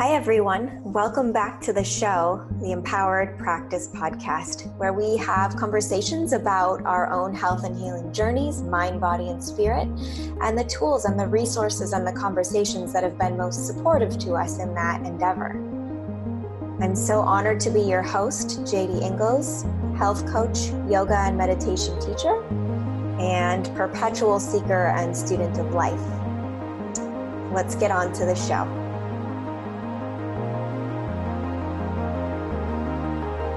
Hi, everyone. Welcome back to the show, the Empowered Practice Podcast, where we have conversations about our own health and healing journeys, mind, body, and spirit, and the tools and the resources and the conversations that have been most supportive to us in that endeavor. I'm so honored to be your host, JD Ingles, health coach, yoga and meditation teacher, and perpetual seeker and student of life. Let's get on to the show.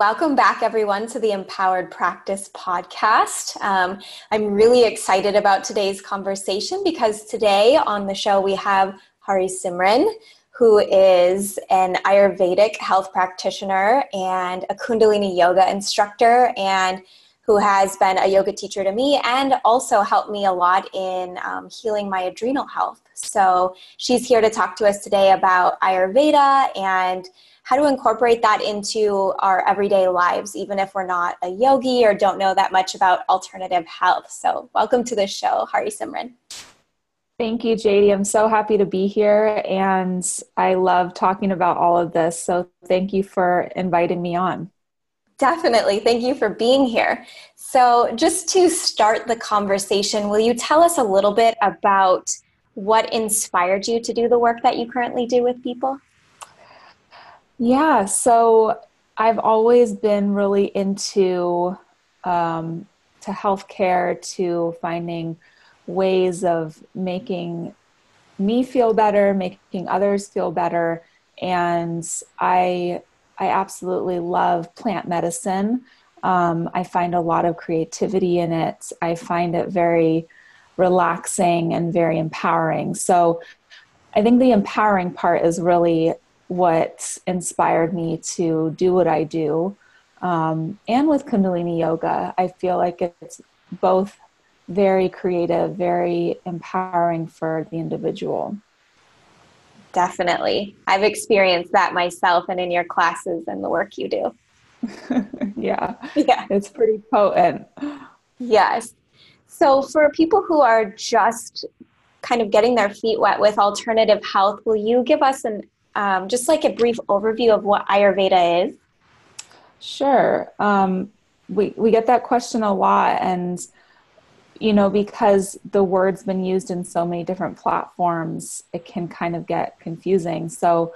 Welcome back, everyone, to the Empowered Practice podcast. Um, I'm really excited about today's conversation because today on the show we have Hari Simran, who is an Ayurvedic health practitioner and a Kundalini yoga instructor, and who has been a yoga teacher to me and also helped me a lot in um, healing my adrenal health. So she's here to talk to us today about Ayurveda and how to incorporate that into our everyday lives, even if we're not a yogi or don't know that much about alternative health. So, welcome to the show, Hari Simran. Thank you, JD. I'm so happy to be here and I love talking about all of this. So, thank you for inviting me on. Definitely. Thank you for being here. So, just to start the conversation, will you tell us a little bit about what inspired you to do the work that you currently do with people? Yeah, so I've always been really into um, to healthcare, to finding ways of making me feel better, making others feel better, and I I absolutely love plant medicine. Um, I find a lot of creativity in it. I find it very relaxing and very empowering. So I think the empowering part is really what inspired me to do what I do. Um, and with Kundalini Yoga, I feel like it's both very creative, very empowering for the individual. Definitely. I've experienced that myself and in your classes and the work you do. yeah. Yeah. It's pretty potent. Yes. So, for people who are just kind of getting their feet wet with alternative health, will you give us an um, just like a brief overview of what Ayurveda is? Sure. Um, we, we get that question a lot, and you know, because the word's been used in so many different platforms, it can kind of get confusing. So,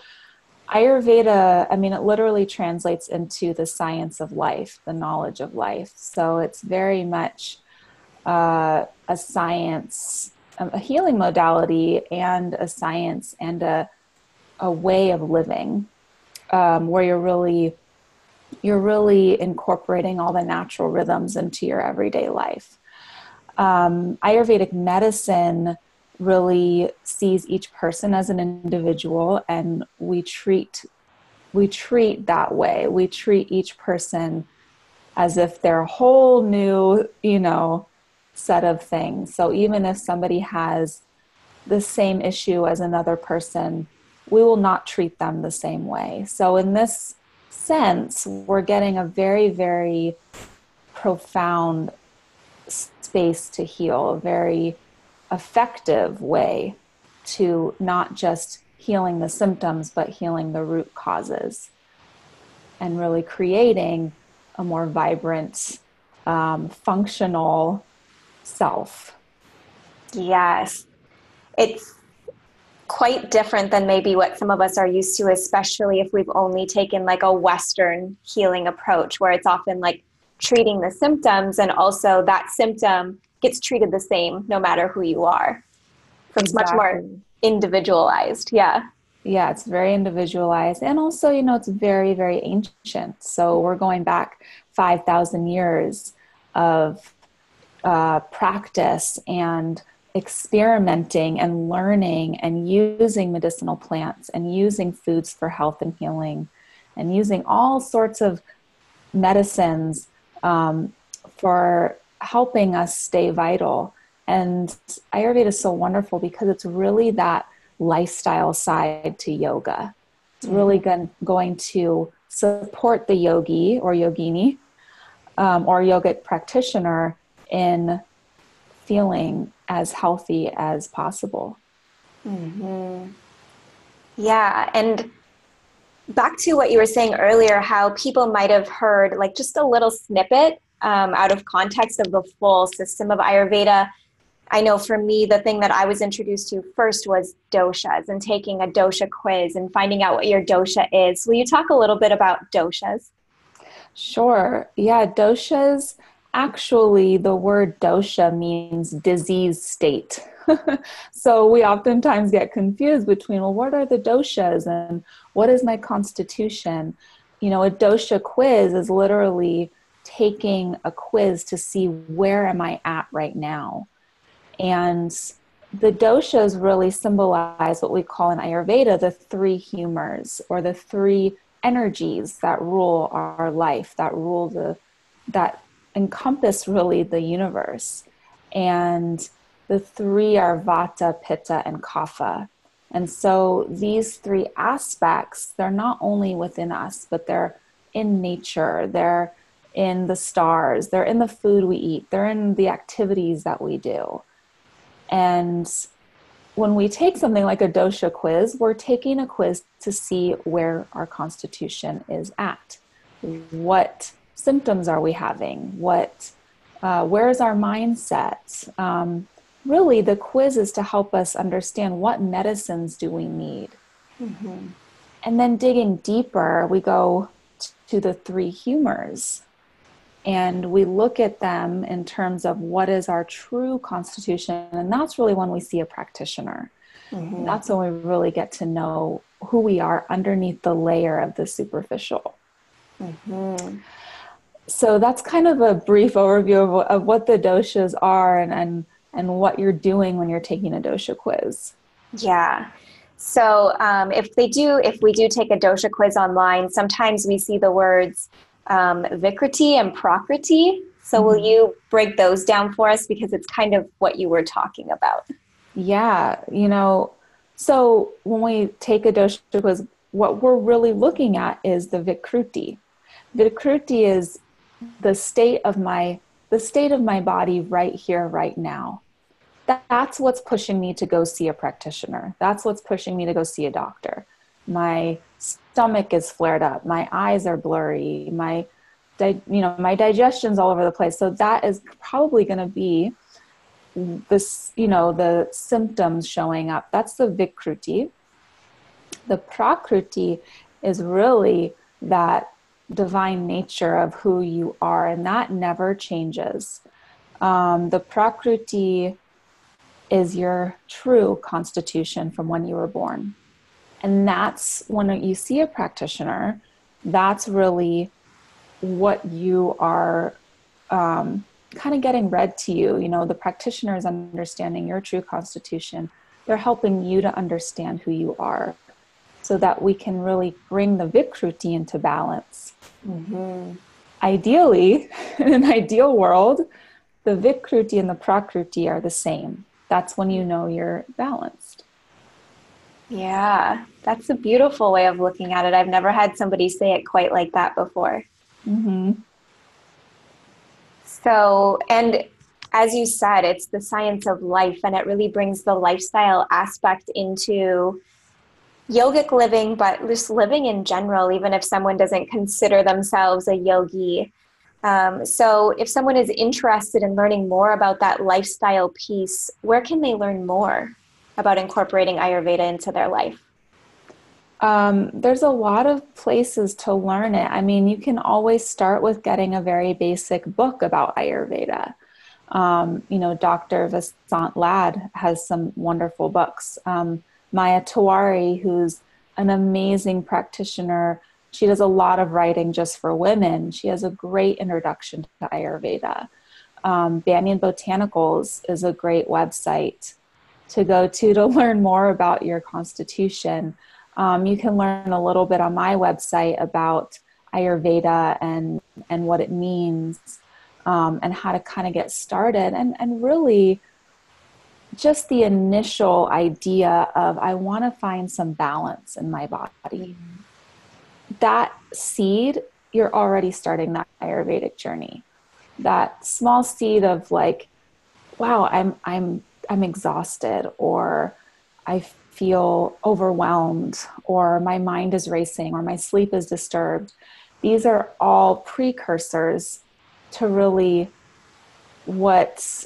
Ayurveda, I mean, it literally translates into the science of life, the knowledge of life. So, it's very much uh, a science, a healing modality, and a science and a a way of living um, where you're really you're really incorporating all the natural rhythms into your everyday life. Um, Ayurvedic medicine really sees each person as an individual, and we treat we treat that way. We treat each person as if they're a whole new, you know, set of things. So even if somebody has the same issue as another person, we will not treat them the same way. So, in this sense, we're getting a very, very profound space to heal, a very effective way to not just healing the symptoms, but healing the root causes and really creating a more vibrant, um, functional self. Yes. It's quite different than maybe what some of us are used to, especially if we've only taken like a Western healing approach where it's often like treating the symptoms and also that symptom gets treated the same no matter who you are. So it's exactly. much more individualized. Yeah. Yeah, it's very individualized. And also, you know, it's very, very ancient. So we're going back 5,000 years of uh, practice and experimenting and learning and using medicinal plants and using foods for health and healing and using all sorts of medicines um, for helping us stay vital. And Ayurveda is so wonderful because it's really that lifestyle side to yoga. It's really mm-hmm. going, going to support the yogi or yogini um, or yogic practitioner in feeling as healthy as possible. Mm-hmm. Yeah, and back to what you were saying earlier, how people might have heard like just a little snippet um, out of context of the full system of Ayurveda. I know for me, the thing that I was introduced to first was doshas and taking a dosha quiz and finding out what your dosha is. Will you talk a little bit about doshas? Sure. Yeah, doshas actually, the word dosha means disease state. so we oftentimes get confused between, well, what are the doshas and what is my constitution? You know, a dosha quiz is literally taking a quiz to see where am I at right now. And the doshas really symbolize what we call in Ayurveda the three humors or the three energies that rule our life, that rule the that encompass really the universe. And the three are Vata, Pitta, and Kapha. And so these three aspects, they're not only within us, but they're in nature, they're in the stars, they're in the food we eat, they're in the activities that we do. And when we take something like a dosha quiz, we're taking a quiz to see where our constitution is at. What symptoms are we having? What, uh, where is our mindset? Um, really the quiz is to help us understand what medicines do we need mm-hmm. and then digging deeper we go to the three humors and we look at them in terms of what is our true constitution and that's really when we see a practitioner mm-hmm. that's when we really get to know who we are underneath the layer of the superficial mm-hmm. So that's kind of a brief overview of, of what the doshas are and, and and what you're doing when you're taking a dosha quiz. Yeah. So um, if they do, if we do take a dosha quiz online, sometimes we see the words um, Vikriti and Prakriti. So mm-hmm. will you break those down for us because it's kind of what you were talking about? Yeah, you know, so when we take a dosha quiz, what we're really looking at is the Vikruti. Vikruti is the state of my the state of my body right here, right now that's what's pushing me to go see a practitioner. That's what's pushing me to go see a doctor. My stomach is flared up. My eyes are blurry. My, you know, my digestion's all over the place. So that is probably going to be this, you know, the symptoms showing up. That's the vikruti. The prakruti is really that divine nature of who you are, and that never changes. Um, the prakruti is your true constitution from when you were born. And that's when you see a practitioner, that's really what you are um, kind of getting read to you. You know, the practitioner is understanding your true constitution. They're helping you to understand who you are so that we can really bring the Vikruti into balance. Mm-hmm. Ideally, in an ideal world, the Vikruti and the Prakruti are the same that's when you know you're balanced. Yeah, that's a beautiful way of looking at it. I've never had somebody say it quite like that before. Mm-hmm. So, and as you said, it's the science of life, and it really brings the lifestyle aspect into yogic living, but just living in general, even if someone doesn't consider themselves a yogi. Um, so, if someone is interested in learning more about that lifestyle piece, where can they learn more about incorporating Ayurveda into their life? Um, there's a lot of places to learn it. I mean, you can always start with getting a very basic book about Ayurveda. Um, you know, Dr. Vasant Lad has some wonderful books. Um, Maya Tiwari, who's an amazing practitioner she does a lot of writing just for women. She has a great introduction to Ayurveda. Um, Banyan Botanicals is a great website to go to to learn more about your constitution. Um, you can learn a little bit on my website about Ayurveda and and what it means um, and how to kind of get started and and really just the initial idea of I want to find some balance in my body. Mm-hmm that seed, you're already starting that Ayurvedic journey. That small seed of like, wow, I'm I'm I'm exhausted or I feel overwhelmed or my mind is racing or my sleep is disturbed. These are all precursors to really what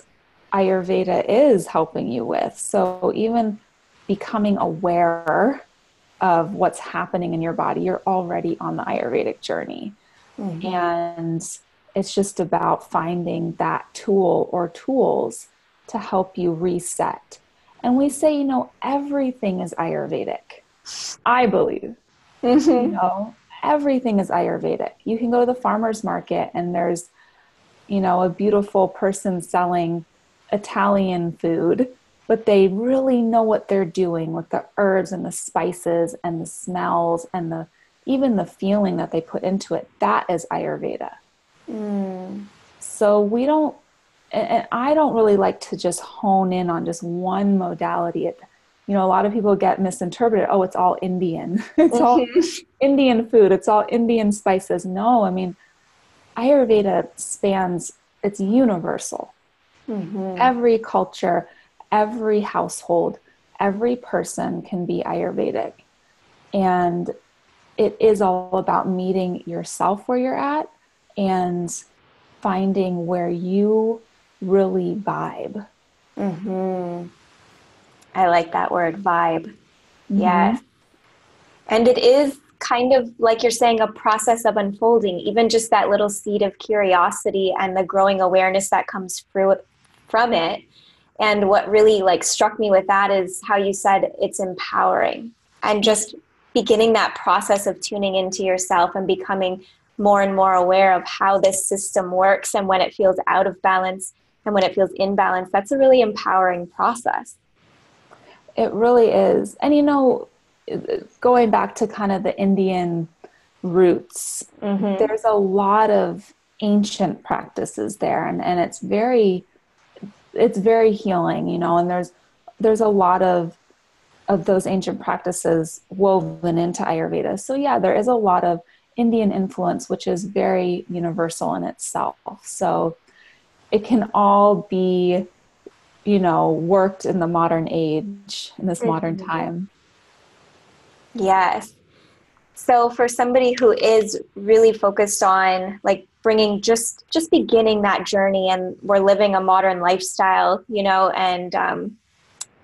Ayurveda is helping you with. So even becoming aware of what's happening in your body, you're already on the Ayurvedic journey. Mm-hmm. And it's just about finding that tool or tools to help you reset. And we say, you know, everything is Ayurvedic. I believe. Mm-hmm. You know, everything is Ayurvedic. You can go to the farmer's market and there's, you know, a beautiful person selling Italian food but they really know what they're doing with the herbs and the spices and the smells and the even the feeling that they put into it. That is ayurveda. Mm. so we don't and i don't really like to just hone in on just one modality. It, you know a lot of people get misinterpreted. Oh it's all indian. It's all mm-hmm. indian food. It's all indian spices. No i mean ayurveda spans it's universal mm-hmm. every culture every household, every person can be Ayurvedic. And it is all about meeting yourself where you're at and finding where you really vibe. Mm-hmm. I like that word, vibe. Mm-hmm. Yeah. And it is kind of like you're saying, a process of unfolding, even just that little seed of curiosity and the growing awareness that comes through from it. And what really like struck me with that is how you said it's empowering and just beginning that process of tuning into yourself and becoming more and more aware of how this system works and when it feels out of balance and when it feels in balance. That's a really empowering process. It really is. And you know going back to kind of the indian roots mm-hmm. there's a lot of ancient practices there. And, and it's very it's very healing, you know, and there's there's a lot of of those ancient practices woven into Ayurveda. So yeah, there is a lot of Indian influence, which is very universal in itself. So it can all be, you know, worked in the modern age, in this mm-hmm. modern time. Yes. So for somebody who is really focused on like bringing just just beginning that journey and we're living a modern lifestyle you know and um,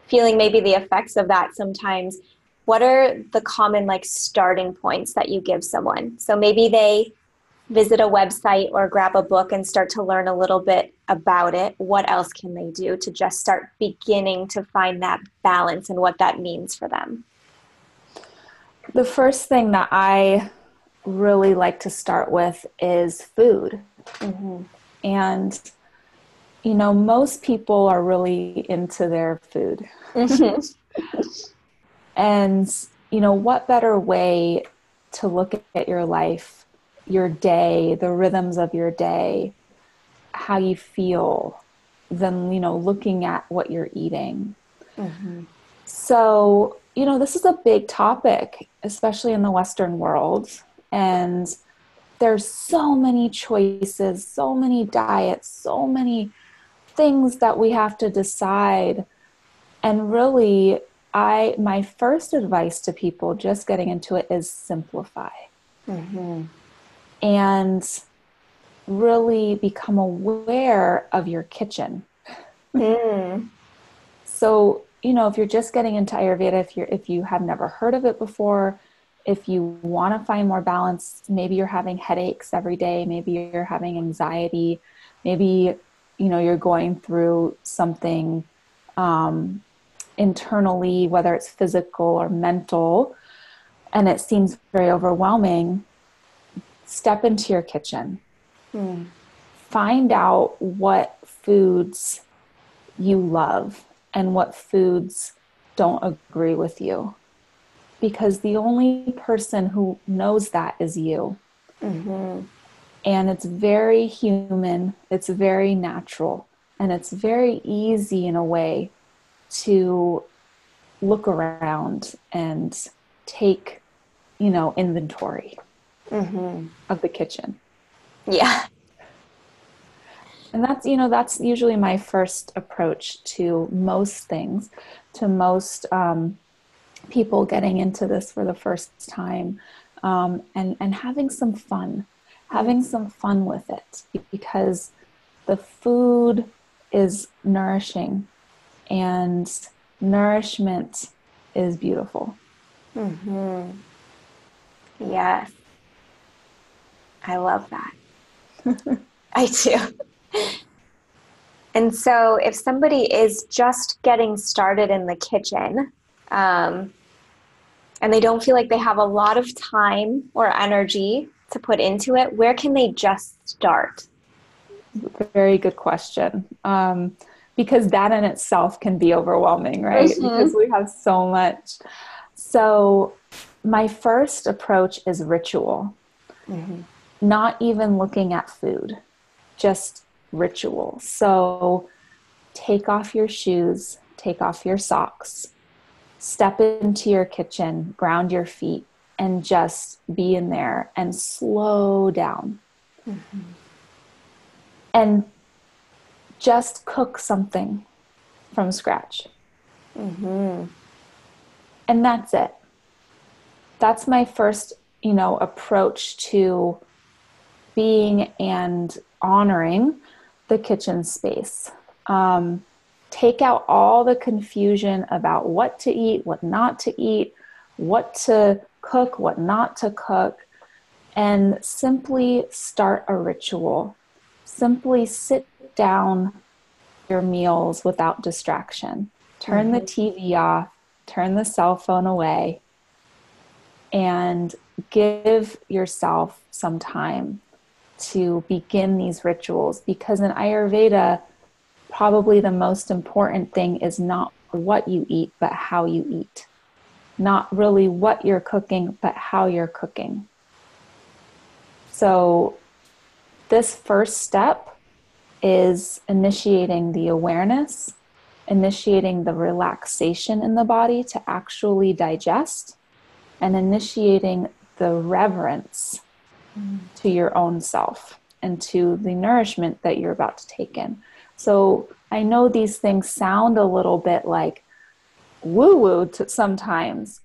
feeling maybe the effects of that sometimes. What are the common like starting points that you give someone? So maybe they visit a website or grab a book and start to learn a little bit about it. What else can they do to just start beginning to find that balance and what that means for them? The first thing that i really like to start with is food. Mm-hmm. And, you know, most people are really into their food. Mm-hmm. and, you know, what better way to look at your life, your day, the rhythms of your day, how you feel, than, you know, looking at what you're eating. Mm-hmm. So, you know, this is a big topic, especially in the Western world and there's so many choices, so many diets, so many things that we have to decide. And really, I my first advice to people just getting into it is simplify. Mm-hmm. And really become aware of your kitchen. Mm. So, you know, if you're just getting into Ayurveda, if you're if you have never heard of it before, if you want to find more balance, maybe you're having headaches every day, maybe you're having anxiety, maybe you know you're going through something um, internally, whether it's physical or mental, and it seems very overwhelming. Step into your kitchen. Hmm. Find out what foods you love and what foods don't agree with you because the only person who knows that is you. Mm-hmm. And it's very human, it's very natural, and it's very easy in a way to look around and take, you know, inventory mm-hmm. of the kitchen. Yeah. And that's, you know, that's usually my first approach to most things, to most um, people getting into this for the first time um, and, and having some fun, having some fun with it because the food is nourishing and nourishment is beautiful. Mm-hmm. Yes. I love that. I do. And so, if somebody is just getting started in the kitchen um, and they don't feel like they have a lot of time or energy to put into it, where can they just start? Very good question. Um, because that in itself can be overwhelming, right? Mm-hmm. Because we have so much. So, my first approach is ritual, mm-hmm. not even looking at food, just ritual. So take off your shoes, take off your socks, step into your kitchen, ground your feet, and just be in there and slow down. Mm-hmm. And just cook something from scratch. Mm-hmm. And that's it. That's my first, you know, approach to being and honoring the kitchen space. Um, take out all the confusion about what to eat, what not to eat, what to cook, what not to cook, and simply start a ritual. Simply sit down your meals without distraction. Turn mm-hmm. the TV off, turn the cell phone away, and give yourself some time to begin these rituals because in Ayurveda, probably the most important thing is not what you eat, but how you eat. Not really what you're cooking, but how you're cooking. So, this first step is initiating the awareness, initiating the relaxation in the body to actually digest, and initiating the reverence to your own self and to the nourishment that you're about to take in. So I know these things sound a little bit like woo woo sometimes,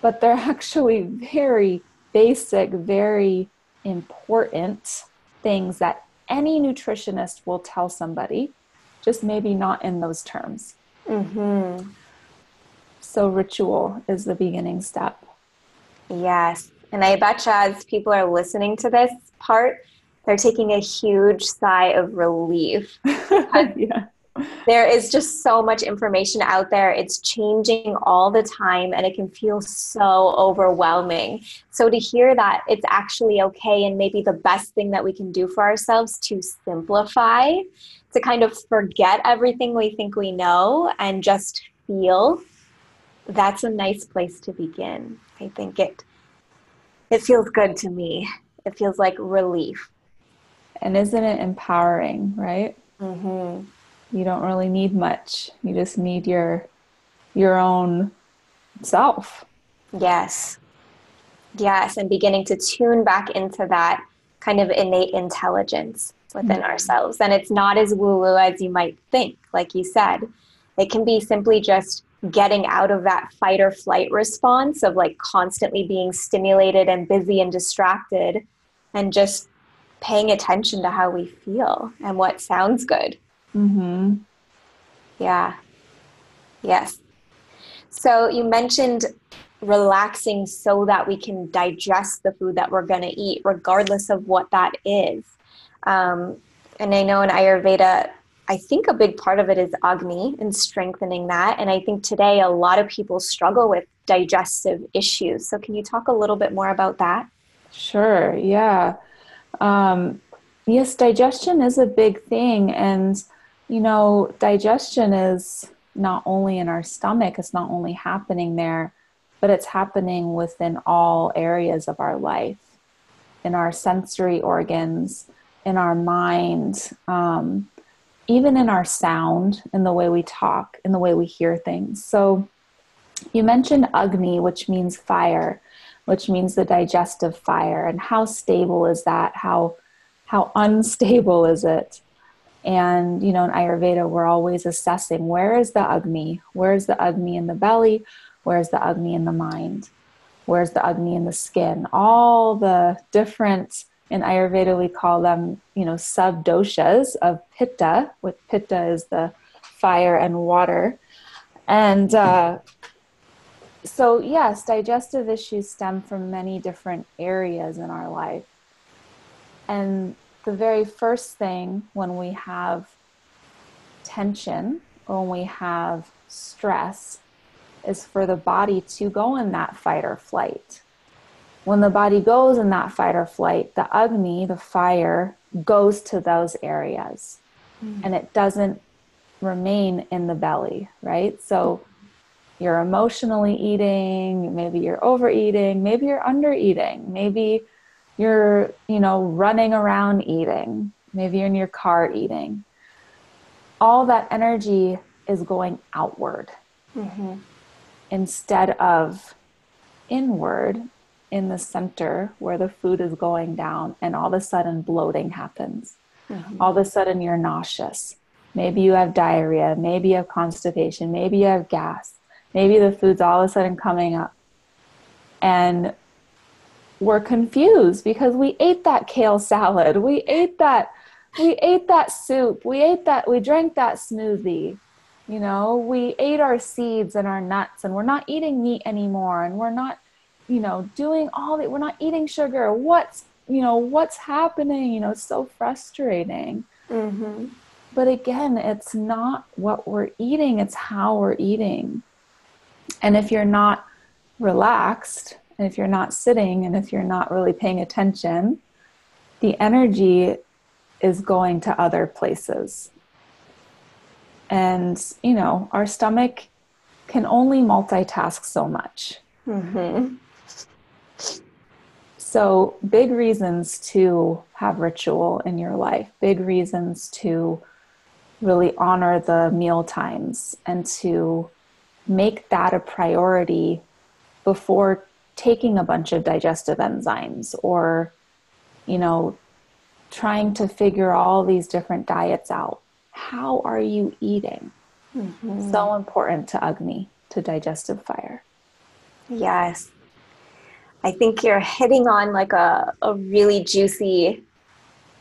but they're actually very basic, very important things that any nutritionist will tell somebody, just maybe not in those terms. Mm-hmm. So, ritual is the beginning step. Yes. And I betcha as people are listening to this part, they're taking a huge sigh of relief. yeah. There is just so much information out there. It's changing all the time and it can feel so overwhelming. So to hear that it's actually okay and maybe the best thing that we can do for ourselves to simplify, to kind of forget everything we think we know and just feel, that's a nice place to begin. I think it it feels good to me. It feels like relief. And isn't it empowering, right? Mm-hmm. You don't really need much. You just need your your own self. Yes. Yes, and beginning to tune back into that kind of innate intelligence within mm-hmm. ourselves. And it's not as woo woo as you might think, like you said. It can be simply just getting out of that fight or flight response of like constantly being stimulated and busy and distracted and just paying attention to how we feel and what sounds good. Mm-hmm. Yeah. Yes. So you mentioned relaxing so that we can digest the food that we're going to eat, regardless of what that is. Um, and I know in Ayurveda, I think a big part of it is Agni and strengthening that. And I think today a lot of people struggle with digestive issues. So, can you talk a little bit more about that? Sure, yeah. Um, yes, digestion is a big thing. And, you know, digestion is not only in our stomach, it's not only happening there, but it's happening within all areas of our life, in our sensory organs, in our mind. Um, even in our sound, in the way we talk, in the way we hear things. So, you mentioned Agni, which means fire, which means the digestive fire. And how stable is that? How how unstable is it? And you know, in Ayurveda, we're always assessing where is the Agni? Where is the Agni in the belly? Where's the Agni in the mind? Where's the Agni in the skin? All the different, in Ayurveda, we call them, you know, sub doshas of Pitta, with Pitta is the fire and water. And uh, so, yes, digestive issues stem from many different areas in our life. And the very first thing when we have tension, when we have stress, is for the body to go in that fight or flight. When the body goes in that fight or flight, the Agni, the fire, goes to those areas mm. and it doesn't remain in the belly, right? So you're emotionally eating, maybe you're overeating, maybe you're undereating, maybe you're, you know, running around eating, maybe you're in your car eating. All that energy is going outward mm-hmm. instead of inward in the center where the food is going down, and all of a sudden bloating happens. Mm-hmm. All of a sudden you're nauseous. Maybe you have diarrhea. Maybe you have constipation. Maybe you have gas. Maybe the food's all of a sudden coming up. And we're confused because we ate that kale salad. We ate that we ate that soup. We ate that we drank that smoothie. You know, we ate our seeds and our nuts and we're not eating meat anymore and we're not, you know, doing all that we're not eating sugar. What's, you know, what's happening? You know, it's so frustrating. Mm-hmm. But again, it's not what we're eating, it's how we're eating. And if you're not relaxed, and if you're not sitting, and if you're not really paying attention, the energy is going to other places. And, you know, our stomach can only multitask so much. Mm-hmm. So, big reasons to have ritual in your life, big reasons to really honor the meal times and to make that a priority before taking a bunch of digestive enzymes or you know trying to figure all these different diets out. How are you eating? Mm-hmm. so important to agni to digestive fire. Yes. I think you're hitting on like a, a really juicy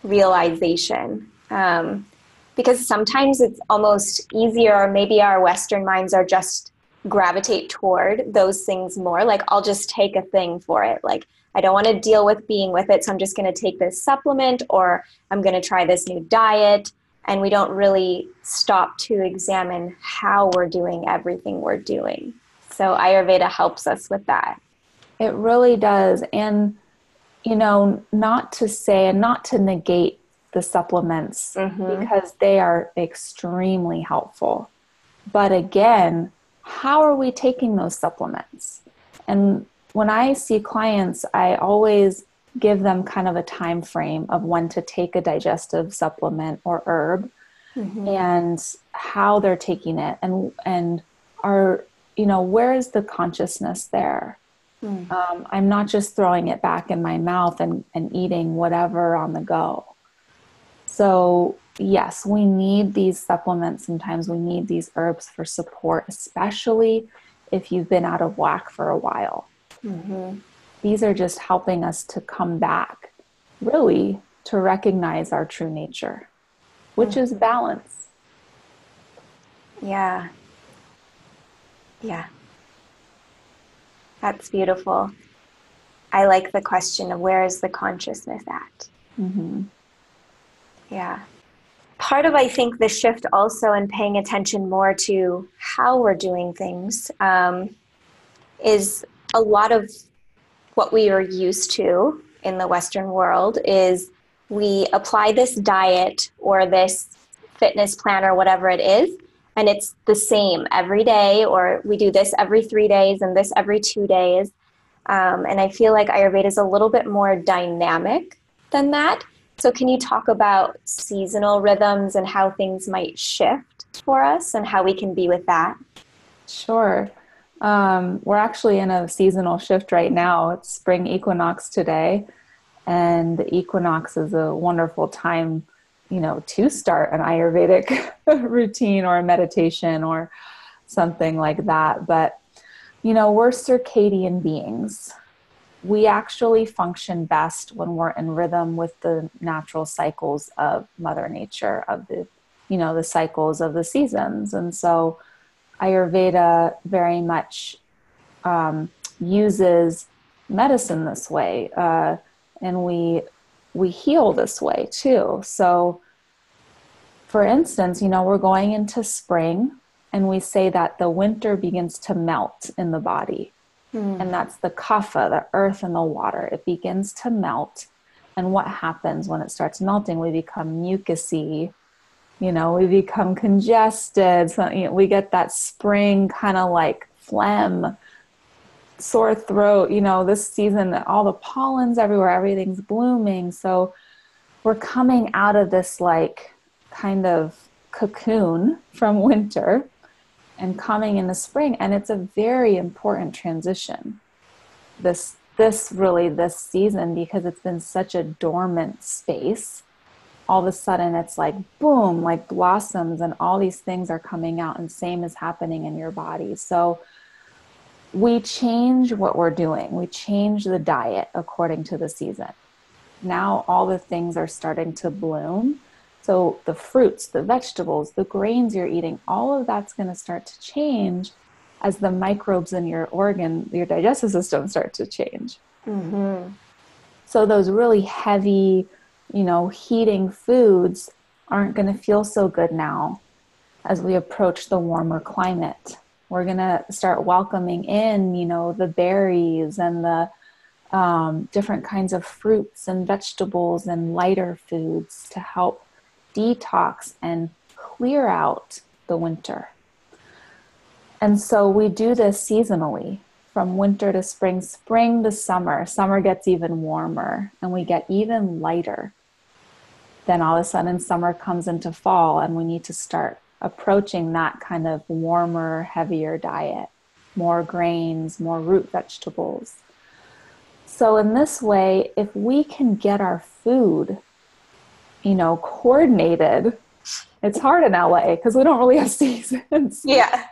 realization um, because sometimes it's almost easier maybe our western minds are just gravitate toward those things more. Like, I'll just take a thing for it. Like, I don't want to deal with being with it, so I'm just going to take this supplement or I'm going to try this new diet. And we don't really stop to examine how we're doing everything we're doing. So, Ayurveda helps us with that. It really does. And, you know, not to say and not to negate the supplements mm-hmm. because they are extremely helpful. But again, how are we taking those supplements? And when I see clients, I always give them kind of a time frame of when to take a digestive supplement or herb mm-hmm. and how they're taking it and and are you know where is the consciousness there mm. um, i'm not just throwing it back in my mouth and, and eating whatever on the go so yes, we need these supplements. Sometimes we need these herbs for support, especially if you've been out of whack for a while. Mm-hmm. These are just helping us to come back, really, to recognize our true nature, which mm-hmm. is balance. Yeah. Yeah. That's beautiful. I like the question of where is the consciousness at? Mm-hmm. Yeah part of i think the shift also in paying attention more to how we're doing things um, is a lot of what we are used to in the western world is we apply this diet or this fitness plan or whatever it is and it's the same every day or we do this every three days and this every two days. Um, and i feel like ayurveda is a little bit more dynamic than that so, can you talk about seasonal rhythms and how things might shift for us and how we can be with that? Sure. Um, we're actually in a seasonal shift right now. It's spring equinox today, and the equinox is a wonderful time, you know, to start an Ayurvedic routine or a meditation or something like that. But you know, we're circadian beings. We actually function best when we're in rhythm with the natural cycles of Mother Nature, of the, you know, the cycles of the seasons. And so Ayurveda very much um, uses medicine this way, uh, and we we heal this way too. So, for instance, you know, we're going into spring, and we say that the winter begins to melt in the body, mm. and that's the kapha, the earth and the water. It begins to melt, and what happens when it starts melting? We become mucusy. You know, we become congested. So, you know, we get that spring kind of like phlegm sore throat, you know, this season, all the pollen's everywhere, everything's blooming. So we're coming out of this like kind of cocoon from winter and coming in the spring. And it's a very important transition. This this really this season because it's been such a dormant space all of a sudden it's like boom like blossoms and all these things are coming out and same is happening in your body so we change what we're doing. We change the diet according to the season. Now all the things are starting to bloom. So the fruits, the vegetables, the grains you're eating, all of that's going to start to change as the microbes in your organ, your digestive system start to change. Mm-hmm. So those really heavy, you know, heating foods aren't going to feel so good now as we approach the warmer climate we're going to start welcoming in you know the berries and the um, different kinds of fruits and vegetables and lighter foods to help detox and clear out the winter. And so we do this seasonally from winter to spring spring to summer. Summer gets even warmer and we get even lighter. Then all of a sudden summer comes into fall and we need to start approaching that kind of warmer, heavier diet, more grains, more root vegetables. So, in this way, if we can get our food, you know, coordinated, it's hard in LA because we don't really have seasons. Yeah.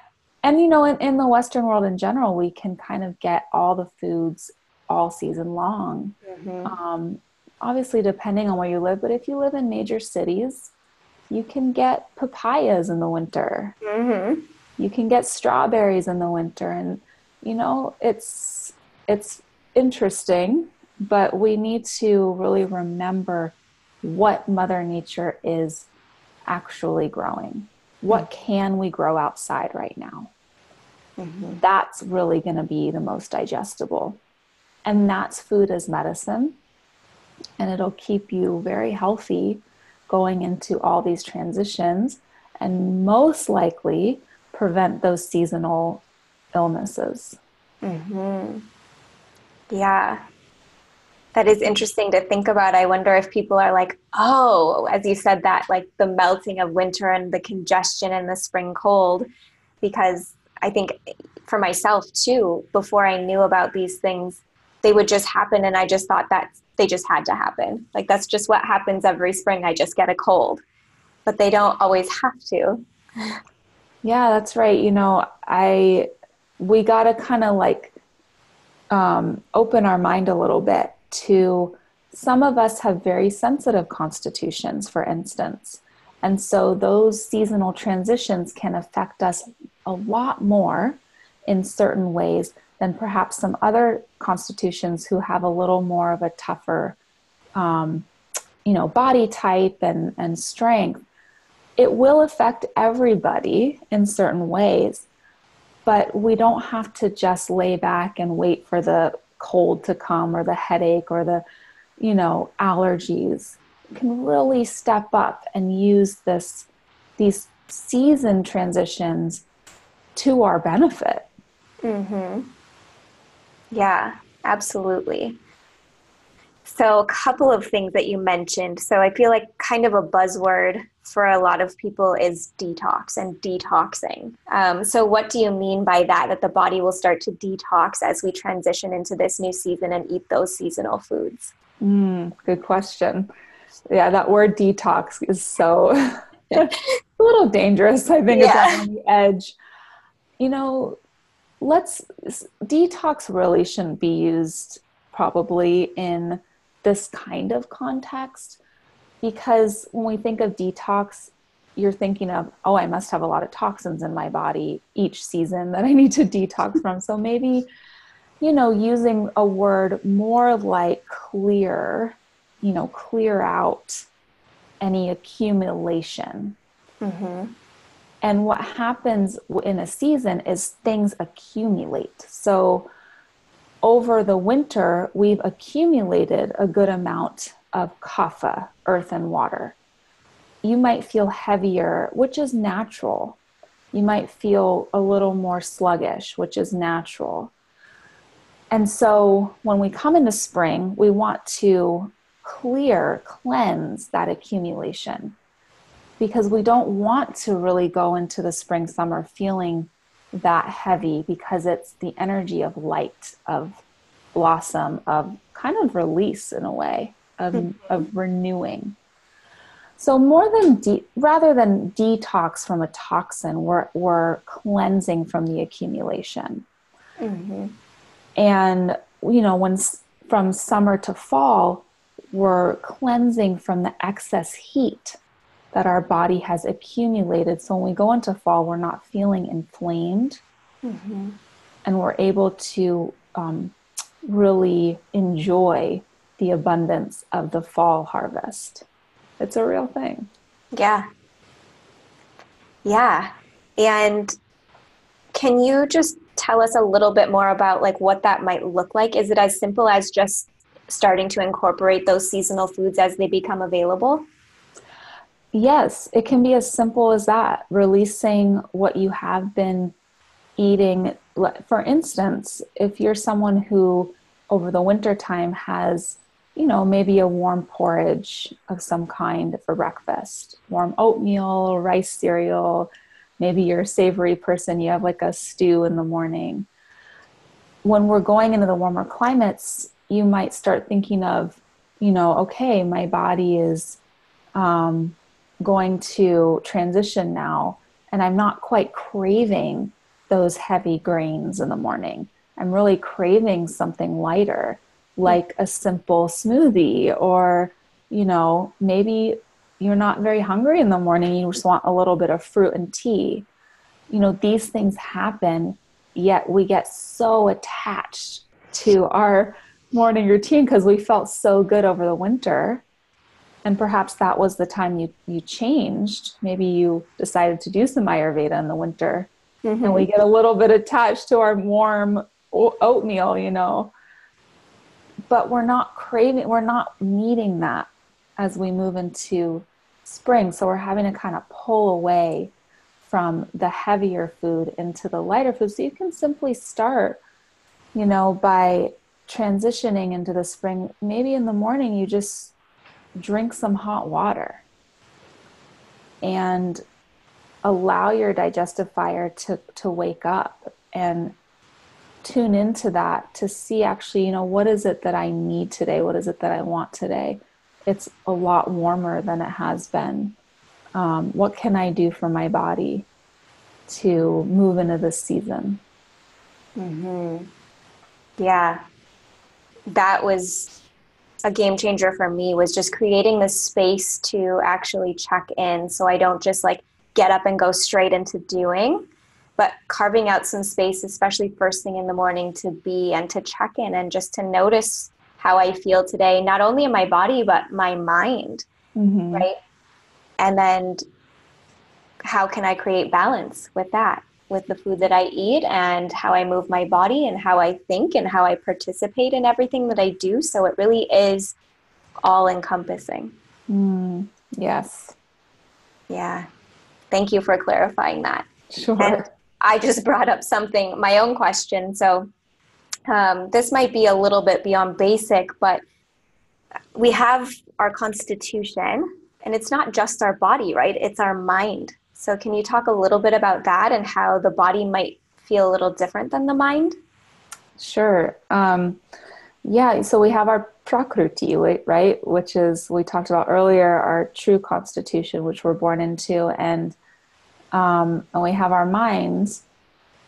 And, you know, in, in the Western world in general, we can kind of get all the foods all season long. Mm-hmm. Um, obviously, depending on where you live, but if you live in major cities, you can get papayas in the winter. Mm-hmm. You can get strawberries in the winter, and you know it's it's interesting, but we need to really remember what Mother Nature is actually growing. What mm-hmm. can we grow outside right now? Mm-hmm. That's really going to be the most digestible. And that's food as medicine. And it'll keep you very healthy going into all these transitions and most likely prevent those seasonal illnesses. Mm-hmm. Yeah. That is interesting to think about. I wonder if people are like, oh, as you said that, like the melting of winter and the congestion and the spring cold. Because I think for myself too, before I knew about these things, they would just happen. And I just thought that they just had to happen. Like that's just what happens every spring. I just get a cold, but they don't always have to. Yeah, that's right. You know, I we got to kind of like um, open our mind a little bit to some of us have very sensitive constitutions, for instance. And so those seasonal transitions can affect us a lot more in certain ways than perhaps some other constitutions who have a little more of a tougher, um, you know, body type and, and strength. It will affect everybody in certain ways, but we don't have to just lay back and wait for the cold to come or the headache or the, you know, allergies. Can really step up and use this these season transitions to our benefit. Mm-hmm. Yeah, absolutely. So, a couple of things that you mentioned. So, I feel like kind of a buzzword for a lot of people is detox and detoxing. Um, so, what do you mean by that? That the body will start to detox as we transition into this new season and eat those seasonal foods? Mm, good question. Yeah, that word detox is so a little dangerous. I think yeah. it's on the edge. You know, let's detox really shouldn't be used probably in this kind of context because when we think of detox you're thinking of oh i must have a lot of toxins in my body each season that i need to detox from. So maybe you know using a word more like clear you know clear out any accumulation. Mm-hmm. and what happens in a season is things accumulate. So over the winter we've accumulated a good amount of kapha earth and water you might feel heavier, which is natural. You might feel a little more sluggish, which is natural. And so when we come into spring, we want to clear, cleanse that accumulation because we don't want to really go into the spring, summer feeling that heavy because it's the energy of light, of blossom, of kind of release in a way, of, mm-hmm. of renewing. So more than de- rather than detox from a toxin, we're, we're cleansing from the accumulation. Mm-hmm. And you know, when from summer to fall, we're cleansing from the excess heat that our body has accumulated. So when we go into fall, we're not feeling inflamed, mm-hmm. and we're able to um, really enjoy the abundance of the fall harvest. It's a real thing. Yeah. Yeah. And can you just tell us a little bit more about like what that might look like? Is it as simple as just starting to incorporate those seasonal foods as they become available? Yes, it can be as simple as that. Releasing what you have been eating. For instance, if you're someone who over the winter time has you know, maybe a warm porridge of some kind for breakfast, warm oatmeal, rice cereal. Maybe you're a savory person, you have like a stew in the morning. When we're going into the warmer climates, you might start thinking of, you know, okay, my body is um, going to transition now, and I'm not quite craving those heavy grains in the morning. I'm really craving something lighter like a simple smoothie or you know maybe you're not very hungry in the morning you just want a little bit of fruit and tea you know these things happen yet we get so attached to our morning routine because we felt so good over the winter and perhaps that was the time you you changed maybe you decided to do some ayurveda in the winter mm-hmm. and we get a little bit attached to our warm oatmeal you know but we're not craving, we're not needing that as we move into spring. So we're having to kind of pull away from the heavier food into the lighter food. So you can simply start, you know, by transitioning into the spring. Maybe in the morning you just drink some hot water and allow your digestive fire to, to wake up and tune into that to see actually, you know, what is it that I need today? What is it that I want today? It's a lot warmer than it has been. Um, what can I do for my body to move into this season? Mm-hmm. Yeah, that was a game changer for me was just creating the space to actually check in so I don't just like get up and go straight into doing but carving out some space, especially first thing in the morning, to be and to check in and just to notice how I feel today, not only in my body, but my mind, mm-hmm. right? And then how can I create balance with that, with the food that I eat and how I move my body and how I think and how I participate in everything that I do. So it really is all encompassing. Mm, yes. Yeah. Thank you for clarifying that. Sure. And I just brought up something, my own question. So um, this might be a little bit beyond basic, but we have our constitution, and it's not just our body, right? It's our mind. So, can you talk a little bit about that and how the body might feel a little different than the mind? Sure. Um, yeah, so we have our prakriti, right? Which is, we talked about earlier, our true constitution, which we're born into. And um, and we have our minds,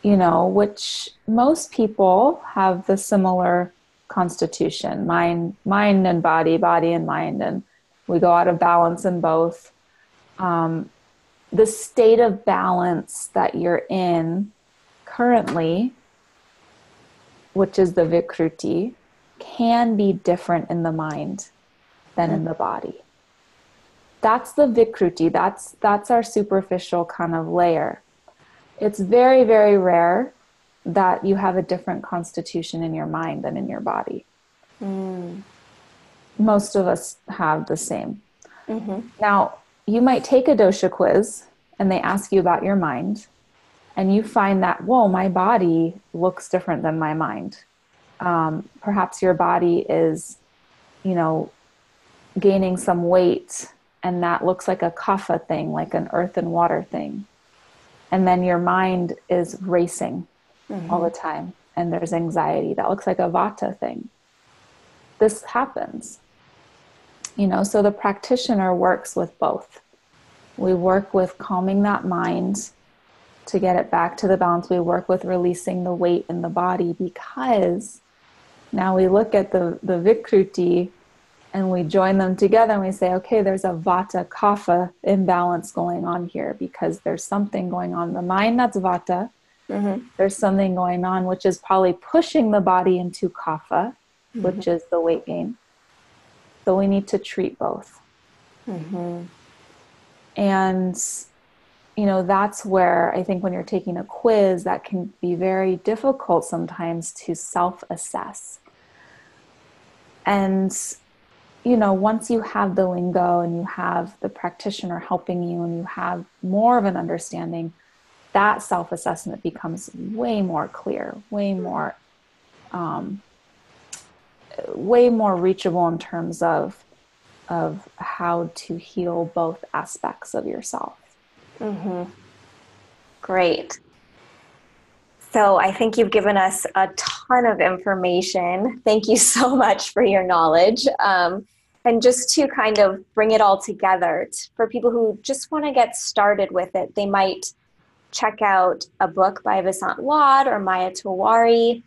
you know, which most people have the similar constitution mind mind and body body and mind and we go out of balance in both um, the state of balance that you're in currently which is the vikruti can be different in the mind than in the body that's the vikruti that's that's our superficial kind of layer it's very very rare that you have a different constitution in your mind than in your body. Mm. Most of us have the same. Mm-hmm. Now, you might take a dosha quiz and they ask you about your mind, and you find that, whoa, my body looks different than my mind. Um, perhaps your body is, you know, gaining some weight, and that looks like a kapha thing, like an earth and water thing. And then your mind is racing mm-hmm. all the time and there's anxiety that looks like a vata thing this happens you know so the practitioner works with both we work with calming that mind to get it back to the balance we work with releasing the weight in the body because now we look at the the vikruti and we join them together and we say okay there's a vata kapha imbalance going on here because there's something going on the mind that's vata Mm-hmm. There's something going on, which is probably pushing the body into kapha, mm-hmm. which is the weight gain. So we need to treat both. Mm-hmm. And, you know, that's where I think when you're taking a quiz, that can be very difficult sometimes to self assess. And, you know, once you have the lingo and you have the practitioner helping you and you have more of an understanding, that self assessment becomes way more clear, way more, um, way more reachable in terms of of how to heal both aspects of yourself. Mm-hmm. Great. So I think you've given us a ton of information. Thank you so much for your knowledge. Um, and just to kind of bring it all together for people who just want to get started with it, they might check out a book by Vasant Lad or Maya Tiwari,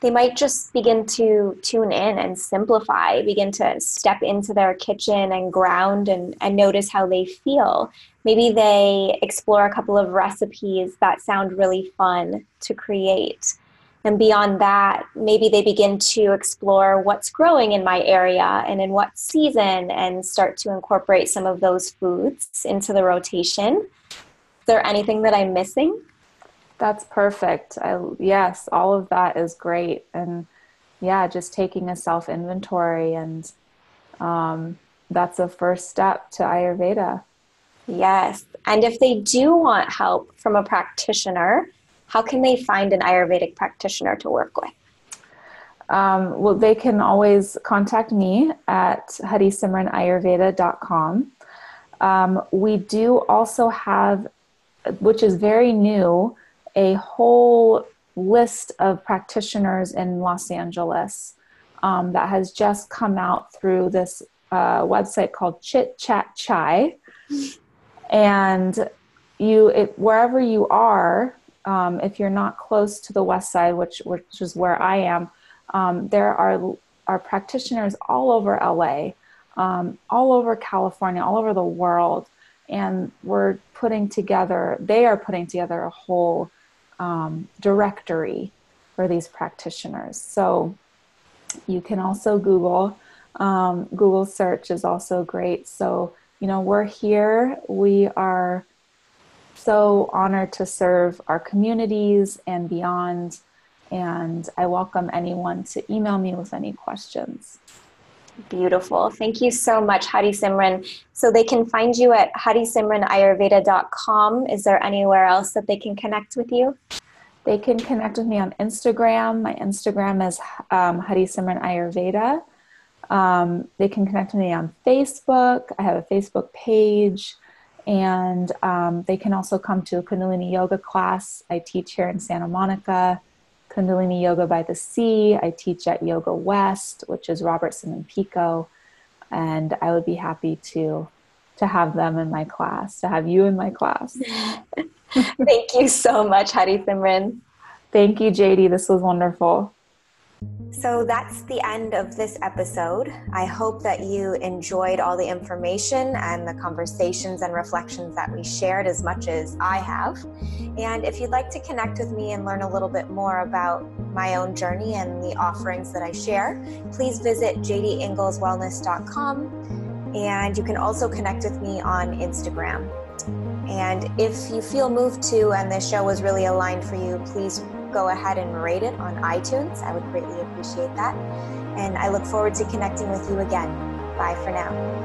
they might just begin to tune in and simplify, begin to step into their kitchen and ground and, and notice how they feel. Maybe they explore a couple of recipes that sound really fun to create. And beyond that, maybe they begin to explore what's growing in my area and in what season and start to incorporate some of those foods into the rotation Is there anything that I'm missing? That's perfect. I, yes, all of that is great. And yeah, just taking a self inventory, and um, that's a first step to Ayurveda. Yes. And if they do want help from a practitioner, how can they find an Ayurvedic practitioner to work with? Um, well, they can always contact me at harisimranayurveda.com. Um, we do also have which is very new, a whole list of practitioners in Los Angeles um, that has just come out through this uh, website called Chit Chat Chai. And you, it, wherever you are, um, if you're not close to the west side, which which is where I am, um, there are are practitioners all over LA, um, all over California, all over the world and we're putting together they are putting together a whole um, directory for these practitioners. So you can also google um, google search is also great. So you know we're here. We are so honored to serve our communities and beyond. And i welcome anyone to email me with any questions Beautiful. Thank you so much, Hari Simran. So they can find you at harisimranayurveda.com. Is there anywhere else that they can connect with you? They can connect with me on Instagram. My Instagram is um, Harisimran Ayurveda. Um, they can connect with me on Facebook. I have a Facebook page. And um, they can also come to a Kundalini yoga class I teach here in Santa Monica. Kundalini Yoga by the Sea. I teach at Yoga West, which is Robertson and Pico, and I would be happy to to have them in my class, to have you in my class. Thank you so much, Hari Simran. Thank you, JD. This was wonderful. So that's the end of this episode. I hope that you enjoyed all the information and the conversations and reflections that we shared as much as I have. And if you'd like to connect with me and learn a little bit more about my own journey and the offerings that I share, please visit jdingleswellness.com. And you can also connect with me on Instagram. And if you feel moved to and this show was really aligned for you, please go ahead and rate it on iTunes. I would greatly appreciate that. And I look forward to connecting with you again. Bye for now.